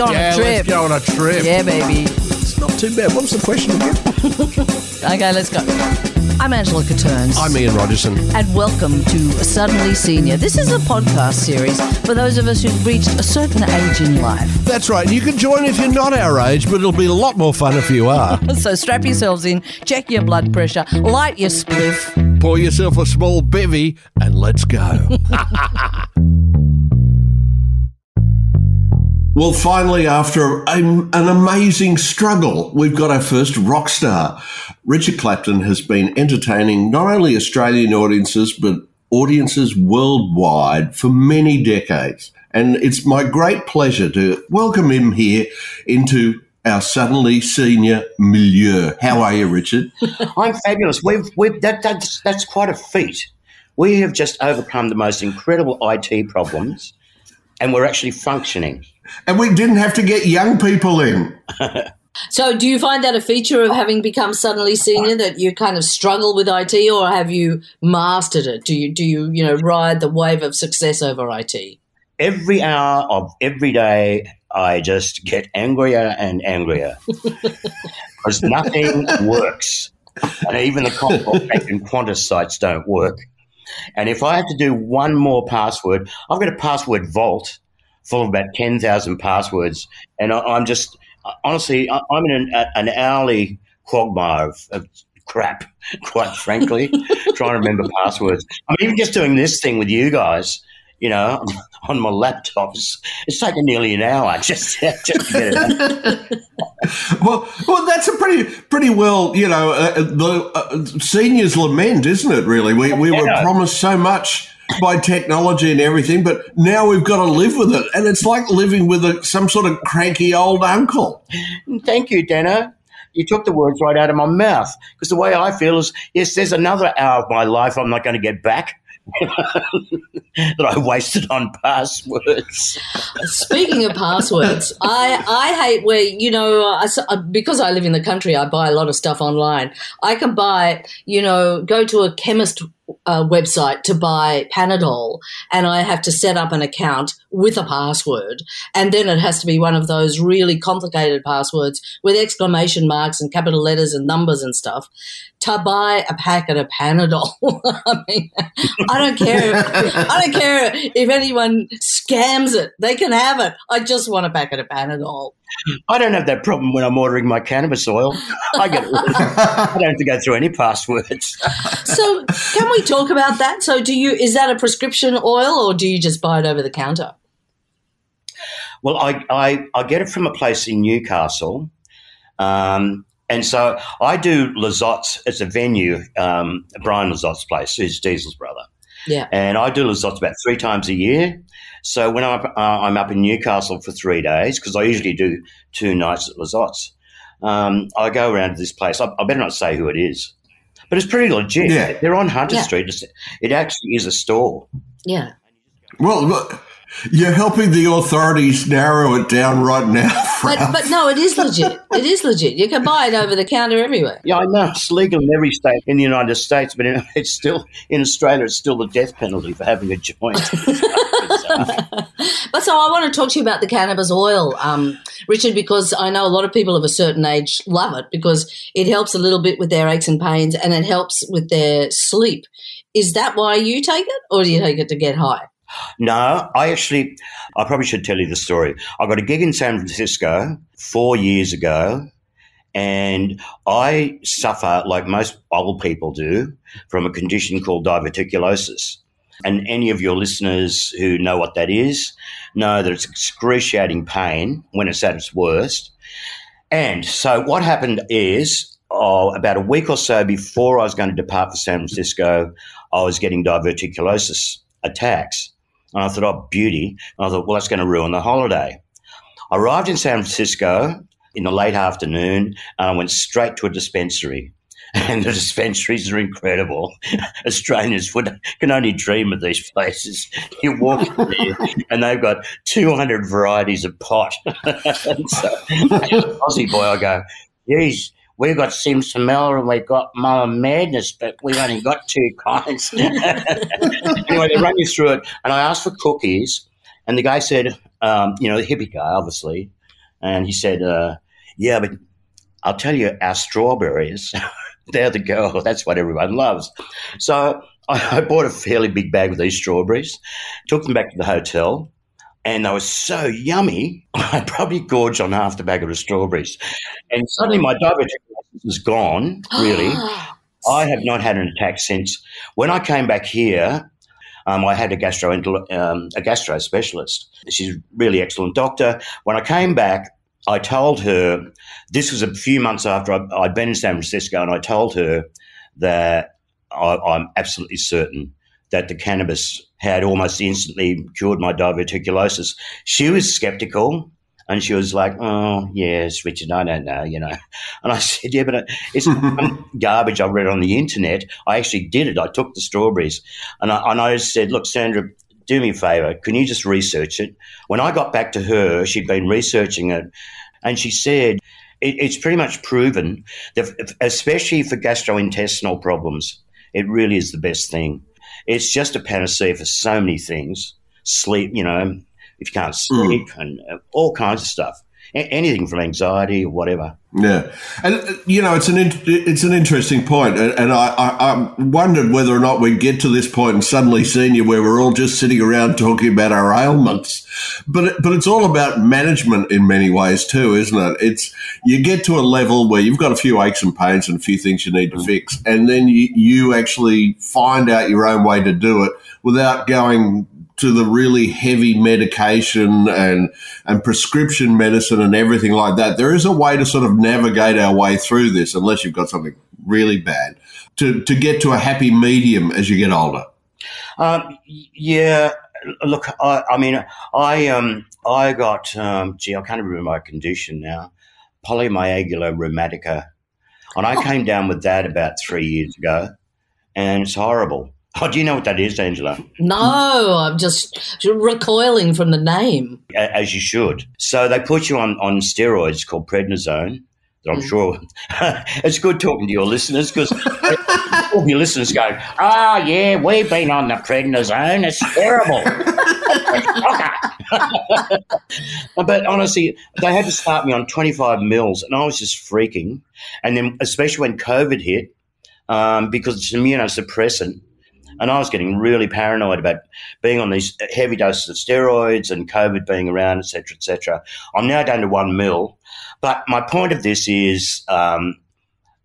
go on yeah, a trip. let's go on a trip. Yeah, baby. It's not too bad. What was the question again? Okay, let's go. I'm Angela Catterns. I'm Ian Rogerson. and welcome to Suddenly Senior. This is a podcast series for those of us who've reached a certain age in life. That's right. You can join if you're not our age, but it'll be a lot more fun if you are. So strap yourselves in, check your blood pressure, light your spliff. Pour yourself a small bevy and let's go. Well, finally, after a, an amazing struggle, we've got our first rock star. Richard Clapton has been entertaining not only Australian audiences, but audiences worldwide for many decades. And it's my great pleasure to welcome him here into our suddenly senior milieu. How are you, Richard? I'm fabulous. We've, we've that, that's, that's quite a feat. We have just overcome the most incredible IT problems, and we're actually functioning. And we didn't have to get young people in. So, do you find that a feature of having become suddenly senior that you kind of struggle with IT, or have you mastered it? Do you do you you know ride the wave of success over IT? Every hour of every day, I just get angrier and angrier because nothing works, and even the Compaq and Qantas sites don't work. And if I have to do one more password, I've got a password vault full of about ten thousand passwords, and I, I'm just honestly, I- I'm in an, an hourly quagmire of, of crap, quite frankly, trying to remember passwords. I'm even just doing this thing with you guys, you know, on my laptop. It's, it's taken nearly an hour just, just to get it. Well, well, that's a pretty, pretty well, you know, uh, the uh, seniors lament, isn't it? Really, we we were promised so much by technology and everything, but now we've got to live with it, and it's like living with a, some sort of cranky old uncle. Thank you, Dana. You took the words right out of my mouth. Because the way I feel is, yes, there's another hour of my life I'm not going to get back that I wasted on passwords. Speaking of passwords, I I hate where you know I s- uh, because I live in the country, I buy a lot of stuff online. I can buy you know go to a chemist uh, website to buy Panadol, and I have to set up an account with a password, and then it has to be one of those really complicated passwords with exclamation marks and capital letters and numbers and stuff to buy a packet of Panadol. I mean, I don't care. I don't care if anyone scams it; they can have it. I just want a packet of Panadol. I don't have that problem when I'm ordering my cannabis oil. I get it. I don't have to go through any passwords. So, can we talk about that? So, do you is that a prescription oil, or do you just buy it over the counter? Well, I, I, I get it from a place in Newcastle. Um, and so I do Lizotte's, it's a venue, um, Brian Lizotte's place, who's Diesel's brother. Yeah. And I do Lizotte's about three times a year. So when I'm, uh, I'm up in Newcastle for three days, because I usually do two nights at Lizotte's, um, I go around to this place. I, I better not say who it is, but it's pretty legit. Yeah. They're on Hunter Yeah. Street. It's, it actually is a store. Yeah. Well, look, you're helping the authorities narrow it down right now. But but no, it is legit. It is legit. You can buy it over the counter everywhere. Yeah, I know it's legal in every state in the United States, but in, it's still in Australia. It's still the death penalty for having a joint. But so I want to talk to you about the cannabis oil, um, Richard, because I know a lot of people of a certain age love it because it helps a little bit with their aches and pains and it helps with their sleep. Is that why you take it, or do you take it to get high? No, I actually, I probably should tell you the story. I got a gig in San Francisco four years ago, and I suffer like most old people do from a condition called diverticulosis. And any of your listeners who know what that is know that it's excruciating pain when it's at its worst. And so what happened is, oh, about a week or so before I was going to depart for San Francisco, I was getting diverticulosis attacks. And I thought, oh, beauty. And I thought, well, that's going to ruin the holiday. I arrived in San Francisco in the late afternoon and I went straight to a dispensary. And the dispensaries are incredible. Australians would, can only dream of these places. You walk in there and they've got 200 varieties of pot. and so, Aussie boy, I go, geez, we've got sinsemilla and we've got Mama Madness, but we've only got two kinds. anyway, they run you through it. And I asked for cookies, and the guy said, um, you know, the hippie guy, obviously, And he said, uh, "Yeah, but I'll tell you, our strawberries." they're the girl. That's what everyone loves. So I, I bought a fairly big bag of these strawberries, took them back to the hotel, and they were so yummy, I probably gorged on half the bag of the strawberries. And suddenly my diverticulosis is gone, really. I have not had an attack since. When I came back here, um, I had a gastro um, a gastro specialist. She's a really excellent doctor. When I came back, I told her this was a few months after I, had been in San Francisco, and I told her that I, I'm absolutely certain that the cannabis had almost instantly cured my diverticulosis. She was skeptical. And she was like, "Oh, yes, Richard, I don't know, you know." And I said, "Yeah, but uh, it's garbage I read on the internet. I actually did it. I took the strawberries, and I, and I said, "Look, Sandra, do me a favor. Can you just research it?" When I got back to her, she'd been researching it, and she said, it, "It's pretty much proven that, especially for gastrointestinal problems, it really is the best thing." It's just a panacea for so many things. Sleep, you know, if you can't hmm. sleep mm. and uh, all kinds of stuff. A- anything from anxiety or whatever. Yeah, and uh, you know it's an in- it's an interesting point, and, and I, I, I, wondered whether or not we'd get to this point and suddenly senior where we're all just sitting around talking about our ailments, but it, but it's all about management in many ways too, isn't it? It's you get to a level where you've got a few aches and pains and a few things you need to mm. fix, and then you, you actually find out your own way to do it without going to the really heavy medication and and prescription medicine and everything like that. There is a way to sort of navigate our way through this, unless you've got something really bad, to to get to a happy medium as you get older. Um, yeah, look, I, I, mean, I um, I got um, gee, I can't remember my condition now, polymyalgia rheumatica, and I oh. came down with that about three years ago, and it's horrible. Oh, do you know what that is, Angela? No, I'm just recoiling from the name. As you should. So they put you on, on steroids called prednisone. I'm mm. sure it's good talking to your listeners because all your listeners go, "Ah, oh, yeah, we've been on the prednisone. It's terrible." but honestly, they had to start me on 25 mils, and I was just freaking. And then, especially when COVID hit, um, because it's immunosuppressant, and I was getting really paranoid about being on these heavy doses of steroids and COVID being around, etc., etc. I'm now down to one mil. But my point of this is, um,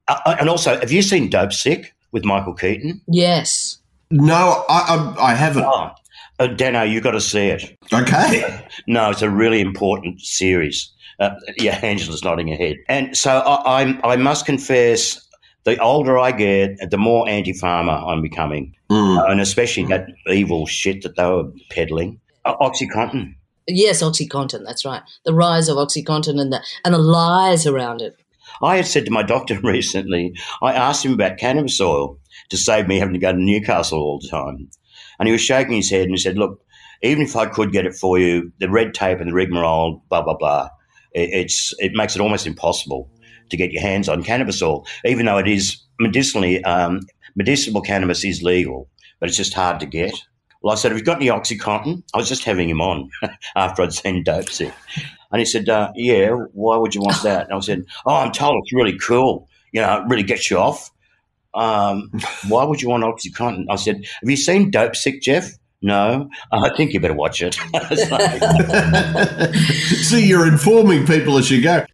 uh, and also, have you seen Dopesick with Michael Keaton? Yes. No, I, I, I haven't. Oh, uh, Dano, you've got to see it. Okay. No, it's a really important series. Uh, yeah, Angela's nodding her head. And so I, I, I must confess, the older I get, the more anti-pharma I'm becoming, mm. uh, and especially that evil shit that they were peddling. Uh, OxyContin. Yes, OxyContin. That's right. The rise of OxyContin and the and the lies around it. I had said to my doctor recently. I asked him about cannabis oil to save me having to go to Newcastle all the time, and he was shaking his head and he said, "Look, even if I could get it for you, the red tape and the rigmarole, blah blah blah, it, it's it makes it almost impossible." To get your hands on cannabis oil, even though it is medicinally, um, medicinal cannabis is legal, but it's just hard to get. Well, I said, Have you got any Oxycontin? I was just having him on after I'd seen Dopesick, And he said, uh, Yeah, why would you want that? And I said, Oh, I'm told it's really cool. You know, it really gets you off. Um, why would you want Oxycontin? I said, Have you seen Dopesick, Jeff? No, I think you better watch it. so you're informing people as you go.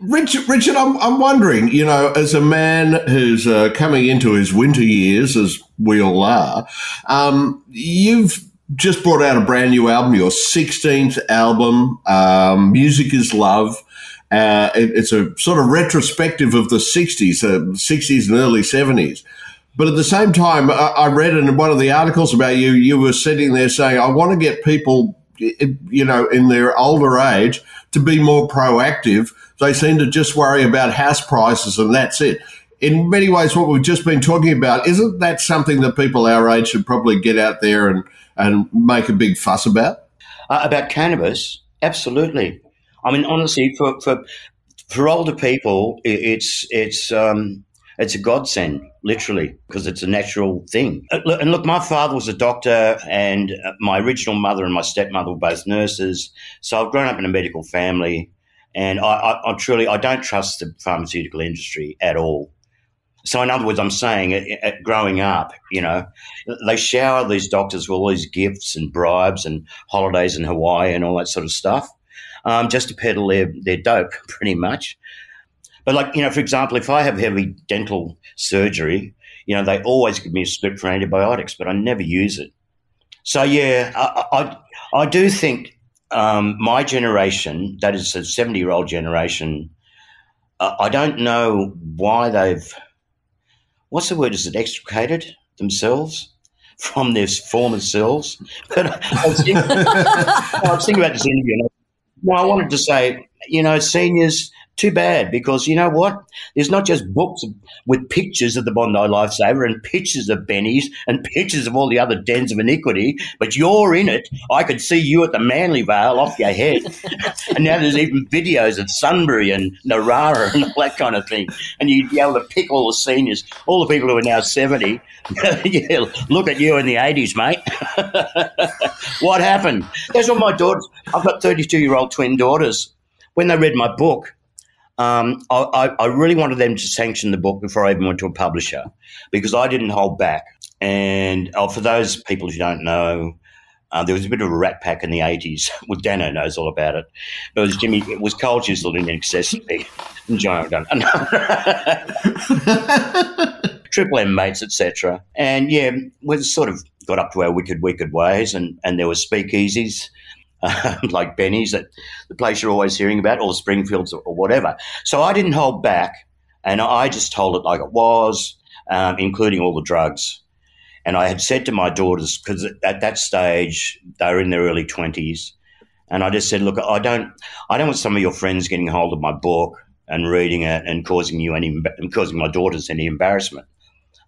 Richard, Richard, I'm, I'm wondering, you know, as a man who's uh, coming into his winter years, as we all are, um, you've just brought out a brand new album, your 16th album, um, Music is Love. Uh, it, it's a sort of retrospective of the 60s, uh, 60s and early 70s. But at the same time, I, I read in one of the articles about you, you were sitting there saying, I want to get people, you know, in their older age to be more proactive they seem to just worry about house prices and that's it. In many ways, what we've just been talking about, isn't that something that people our age should probably get out there and, and make a big fuss about? Uh, about cannabis? Absolutely. I mean, honestly, for, for, for older people, it's, it's, um, it's a godsend, literally, because it's a natural thing. Uh, and look, my father was a doctor, and uh, my original mother and my stepmother were both nurses. So I've grown up in a medical family, and I, I, I truly I don't trust the pharmaceutical industry at all. So, in other words, I'm saying, at, uh, at growing up, you know, they shower these doctors with all these gifts and bribes and holidays in Hawaii and all that sort of stuff, um, just to peddle their, their dope, pretty much. But like, you know, for example, if I have heavy dental surgery, you know, they always give me a script for antibiotics, but I never use it. So yeah, I I, I do think um, my generation, that is a seventy-year-old generation, uh, I don't know why they've what's the word? Is it extricated themselves from their former selves? But I was thinking, I was thinking about this interview. And I, I wanted to say, you know, seniors too bad because you know what? There's not just books with pictures of the Bondi Lifesaver and pictures of Benny's and pictures of all the other dens of iniquity, but you're in it. I could see you at the Manly Vale off your head. and now there's even videos of Sunbury and Narara and all that kind of thing. And you'd be able to pick all the seniors, all the people who are now 70. yeah, look at you in the 80s, mate. what happened? That's what my daughters, I've got 32 year old twin daughters. When they read my book, um, I, I, really wanted them to sanction the book before I even went to a publisher because I didn't hold back. And oh, for those people who don't know, uh, there was a bit of a rat pack in the 80s. Well, Dano knows all about it. It was Jimmy, it was Cold Chisel in excessively. Giant gun. Triple M mates, etc. And yeah, we sort of got up to our wicked, wicked ways, and, and there were speakeasies like Benny's, that the place you're always hearing about, or Springfields, or, or whatever. So I didn't hold back, and I just told it like it was, um, including all the drugs. And I had said to my daughters, because at that stage they were in their early twenties, and I just said, "Look, I don't, I don't want some of your friends getting hold of my book and reading it and causing you any, and causing my daughters any embarrassment."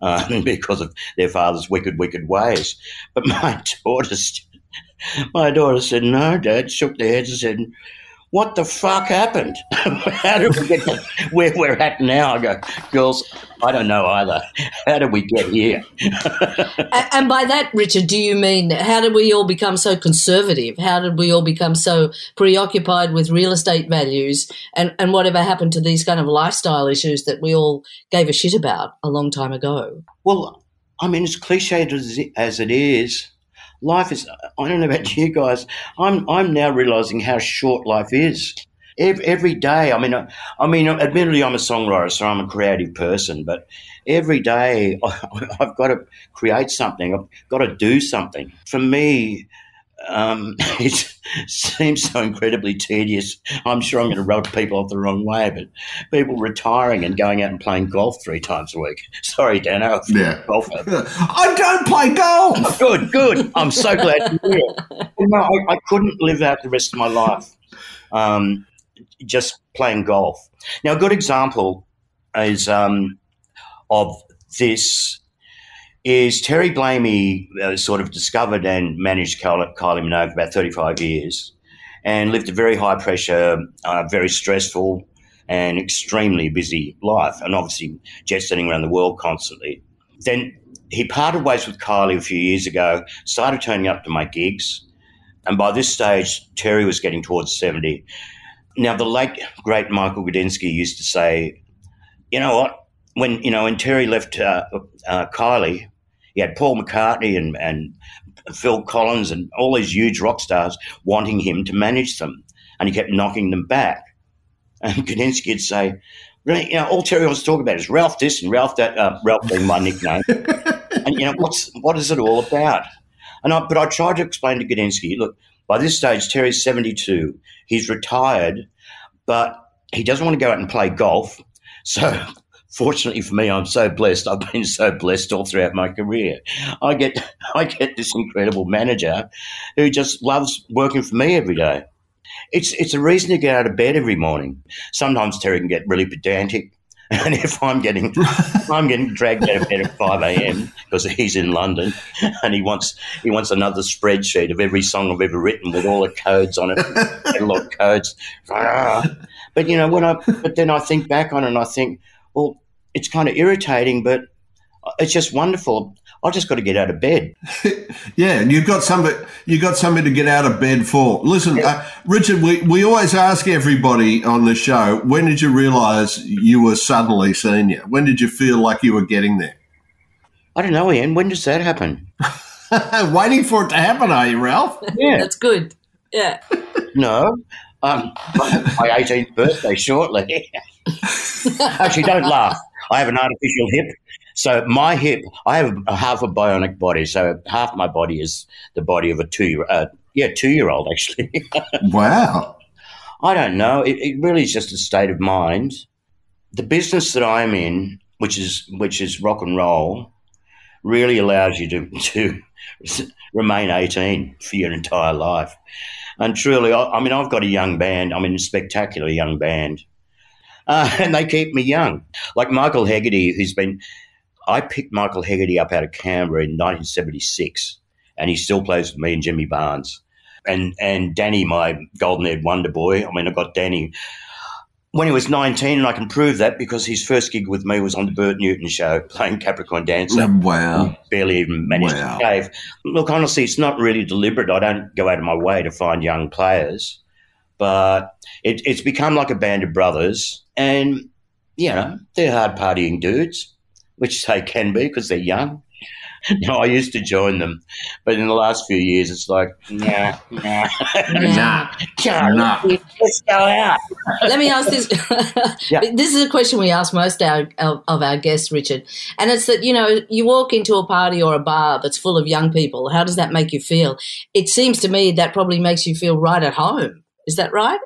Uh, because of their father's wicked, wicked ways. But my daughters my daughter said, No, Dad, shook their heads and said, What the fuck happened? How did we get to where we're at now? I go, Girls, I don't know either. How did we get here? and by that, Richard, do you mean how did we all become so conservative? How did we all become so preoccupied with real estate values? And, and whatever happened to these kind of lifestyle issues that we all gave a shit about a long time ago? Well, I mean, as cliched as, as it is, life is i don't know about you guys i'm i'm now realizing how short life is. Every, every day i mean I, I mean admittedly i'm a songwriter so i'm a creative person but every day i've got to create something i've got to do something. For me um, it seems so incredibly tedious. I'm sure I'm going to rub people off the wrong way, but people retiring and going out and playing golf three times a week. Sorry, Dano. Yeah. Golf. I don't play golf. Good, good. I'm so glad hear it. No, I, I, couldn't live out the rest of my life um, just playing golf. Now, a good example is um, of this is Terry Blamey uh, sort of discovered and managed Kylie, Kylie Minogue for about 35 years and lived a very high pressure, uh, very stressful, and extremely busy life, and obviously jet setting around the world constantly. Then he parted ways with Kylie a few years ago, started turning up to my gigs, and by this stage, Terry was getting towards 70. Now, the late, great Michael Gudinski used to say, you know what, when you know when Terry left uh, uh, Kylie, he had Paul McCartney and, and Phil Collins and all these huge rock stars wanting him to manage them, and he kept knocking them back. And would say, "Really, you know, all Terry wants to talk about is Ralph this and Ralph that. Uh, Ralph being my nickname, and you know what's what is it all about?" And I, but I tried to explain to Gudinski, look, by this stage Terry's seventy two, he's retired, but he doesn't want to go out and play golf. So fortunately for me, I'm so blessed. I've been so blessed all throughout my career. I get I get this incredible manager who just loves working for me every day. It's it's a reason to get out of bed every morning. Sometimes Terry can get really pedantic. And if I'm getting I'm getting dragged out of bed at five a.m. because he's in London, and he wants he wants another spreadsheet of every song I've ever written with all the codes on it, catalog codes. Ah. But you know when I but then I think back on it and I think, well, it's kind of irritating, but it's just wonderful. I just got to get out of bed. yeah, and you've got somebody you've got something to get out of bed for. Listen, uh, Richard, we, we always ask everybody on the show, when did you realise you were suddenly senior? When did you feel like you were getting there? I don't know, Ian. When does that happen? Waiting for it to happen, are you, Ralph? Yeah, that's good. Yeah. no, um, my 18th birthday shortly. Actually, don't laugh. I have an artificial hip. So my hip, I have a half a bionic body. So half my body is the body of a two year, uh, yeah, two year old actually. wow. I don't know. It, it really is just a state of mind. The business that I'm in, which is which is rock and roll, really allows you to to remain 18 for your entire life. And truly, I, I mean, I've got a young band. I mean, a spectacular young band. Uh, and they keep me young. Like Michael Hegarty, who's been I picked Michael Hegarty up out of Canberra in 1976, and he still plays with me and Jimmy Barnes. And and Danny, my golden haired wonder boy. I mean, I got Danny when he was 19, and I can prove that because his first gig with me was on the Bert Newton show playing Capricorn Dancer. Wow. barely even managed wow. to shave. Look, honestly, it's not really deliberate. I don't go out of my way to find young players, but it, it's become like a band of brothers. And, you know, they're hard partying dudes which they can be because they're young. No, I used to join them, but in the last few years, it's like, nah, nah, nah, nah. Let's go out. Let me ask this. yeah. This is a question we ask most our, of our guests, Richard, and it's that you know you walk into a party or a bar that's full of young people. How does that make you feel? It seems to me that probably makes you feel right at home. Is that right?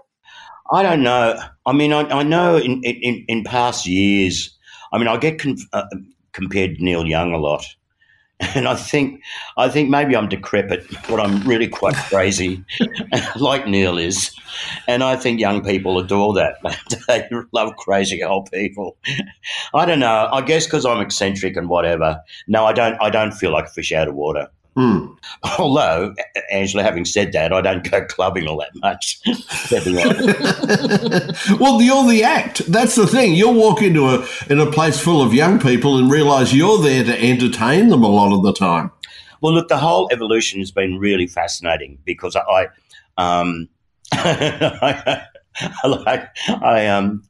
I don't know. I mean, I, I know in, in, in past years I mean, I get conf- uh, compared to Neil Young a lot, and I think I think maybe I'm decrepit, but I'm really quite crazy, like Neil is, and I think young people adore that. they love crazy old people. I don't know. I guess because I'm eccentric and whatever. No, I don't. I don't feel like a fish out of water. Mm. Although, Angela, having said that, I don't go clubbing all that much. well, you're the act. That's the thing. You'll walk into a in a place full of young people and realise you're there to entertain them a lot of the time. Well, look, the whole evolution has been really fascinating because I, um, I, like I um,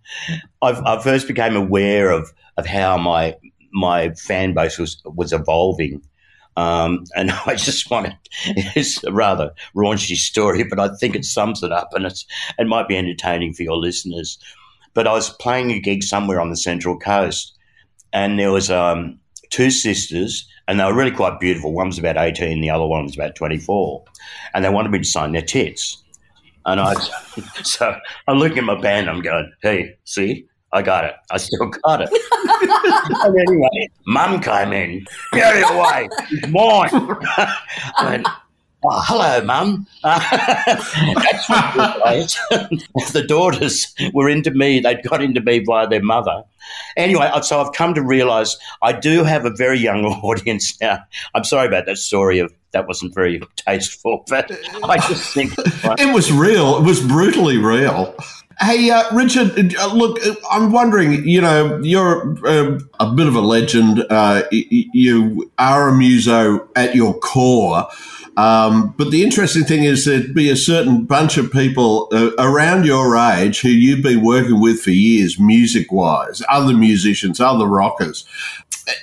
I've, I first became aware of of how my my fan base was was evolving um, and I just want to, it's a rather raunchy story, but I think it sums it up and it's, it might be entertaining for your listeners. But I was playing a gig somewhere on the Central Coast and there was um, two sisters and they were really quite beautiful. One was about 18, the other one was about 24. And they wanted me to sign their tits. And I, so I'm looking at my band, I'm going, hey, see, I got it. I still got it. and anyway, mum came in. Get it away. It's mine. I went, oh, hello, mum. that's right. the daughters were into me. They'd got into me via their mother. Anyway, so I've come to realise I do have a very young audience now. I'm sorry about that story of that wasn't very tasteful, but I just think it was real. It was brutally real. Hey, uh, Richard, uh, look, uh, I'm wondering, you know, you're uh, a bit of a legend. Uh, you are a muso at your core. Um, but the interesting thing is there'd be a certain bunch of people uh, around your age who you've been working with for years, music wise, other musicians, other rockers.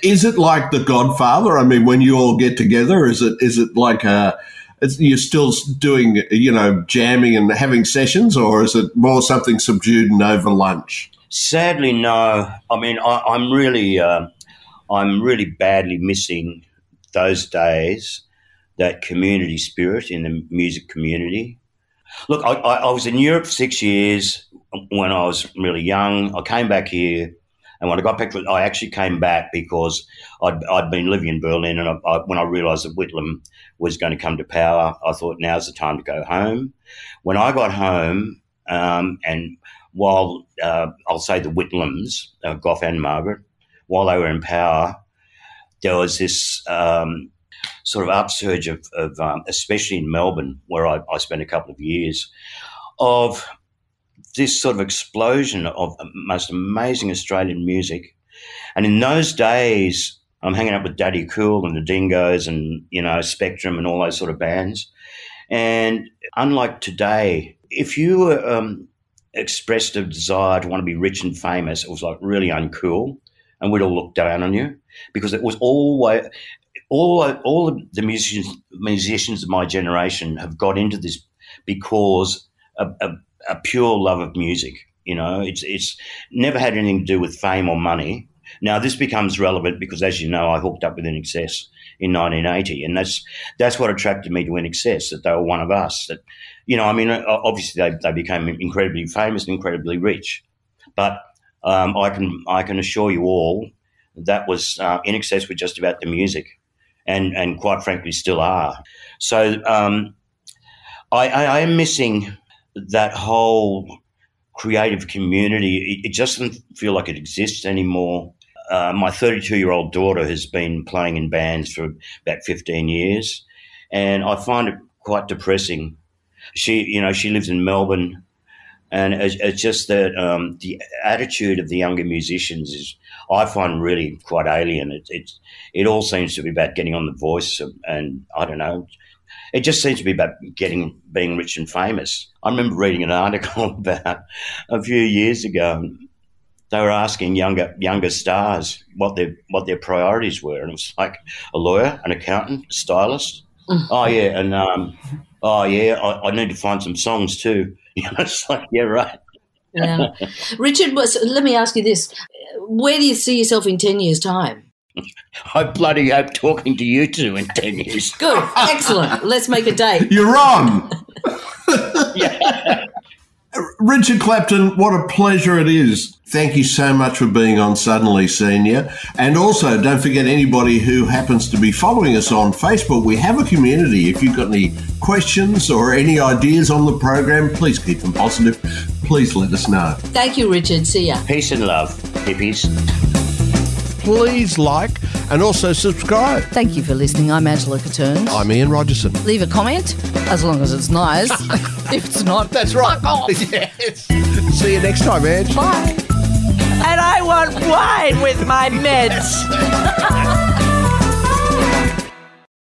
Is it like The Godfather? I mean, when you all get together, is it is it like a you're still doing, you know, jamming and having sessions, or is it more something subdued and over lunch? Sadly, no. I mean, I, am really, uh, I'm really badly missing those days, that community spirit in the music community. Look, I, I, I was in Europe for six years when I was really young. I came back here and when I got back, I actually came back because I'd, I'd been living in Berlin, and I, I, when I realised that Whitlam was going to come to power, I thought now's the time to go home. When I got home, um, and while uh, I'll say the Whitlams, uh, Gough and Margaret, while they were in power, there was this um, sort of upsurge of, of um, especially in Melbourne, where I, I spent a couple of years, of this sort of explosion of most amazing Australian music And in those days, I'm hanging out with Daddy Cool and the Dingoes and, you know, Spectrum and all those sort of bands. And unlike today, if you um, expressed a desire to want to be rich and famous, it was like really uncool. And we'd all look down on you because it was always, all, all the musicians, musicians of my generation have got into this because a, a, a pure love of music. You know, it's, it's never had anything to do with fame or money now, this becomes relevant because, as you know, I hooked up with INXS in 1980, and that's that's what attracted me to INXS, that they were one of us. That, you know, I mean, obviously they, they became incredibly famous and incredibly rich, but um, I can I can assure you all that was uh, INXS with just about the music, and and quite frankly still are. So um, I, I, I am missing that whole creative community. It, it, just doesn't feel like it exists anymore. Uh, my 32 year old daughter has been playing in bands for about 15 years, and I find it quite depressing. She, you know, she lives in Melbourne, and it's, it's just that um, the attitude of the younger musicians is, I find, really quite alien. It, it, it all seems to be about getting on the voice, and, and I don't know, it just seems to be about getting being rich and famous. I remember reading an article about a few years ago they were asking younger younger stars what their what their priorities were, and it was like a lawyer, an accountant, a stylist. Mm. oh yeah, and um, oh yeah, I, I, need to find some songs too. You know, it's like yeah, right. yeah, Richard. Let me ask you this: Where do you see yourself in ten years' time? I bloody hope talking to you two in ten years. Good, excellent. Let's make a date. You're wrong. yeah. Richard Clapton, what a pleasure it is. Thank you so much for being on Suddenly Senior. And also, don't forget anybody who happens to be following us on Facebook, we have a community. If you've got any questions or any ideas on the program, please keep them positive. Please let us know. Thank you, Richard. See ya. Peace and love, hippies please like and also subscribe. Thank you for listening. I'm Angela Catterns. I'm Ian Rogerson. Leave a comment, as long as it's nice. if it's not, that's right. Yes. See you next time, Ange. Bye. And I want wine with my meds.